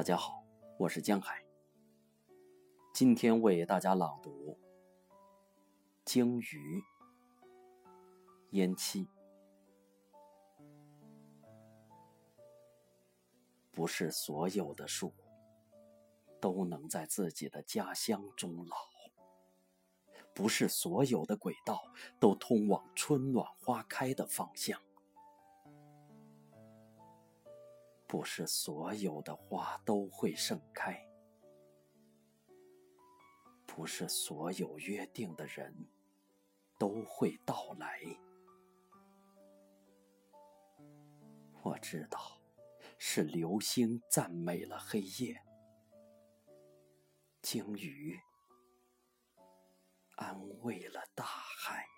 大家好，我是江海。今天为大家朗读《鲸鱼》烟气。不是所有的树都能在自己的家乡终老，不是所有的轨道都通往春暖花开的方向。不是所有的花都会盛开，不是所有约定的人都会到来。我知道，是流星赞美了黑夜，鲸鱼安慰了大海。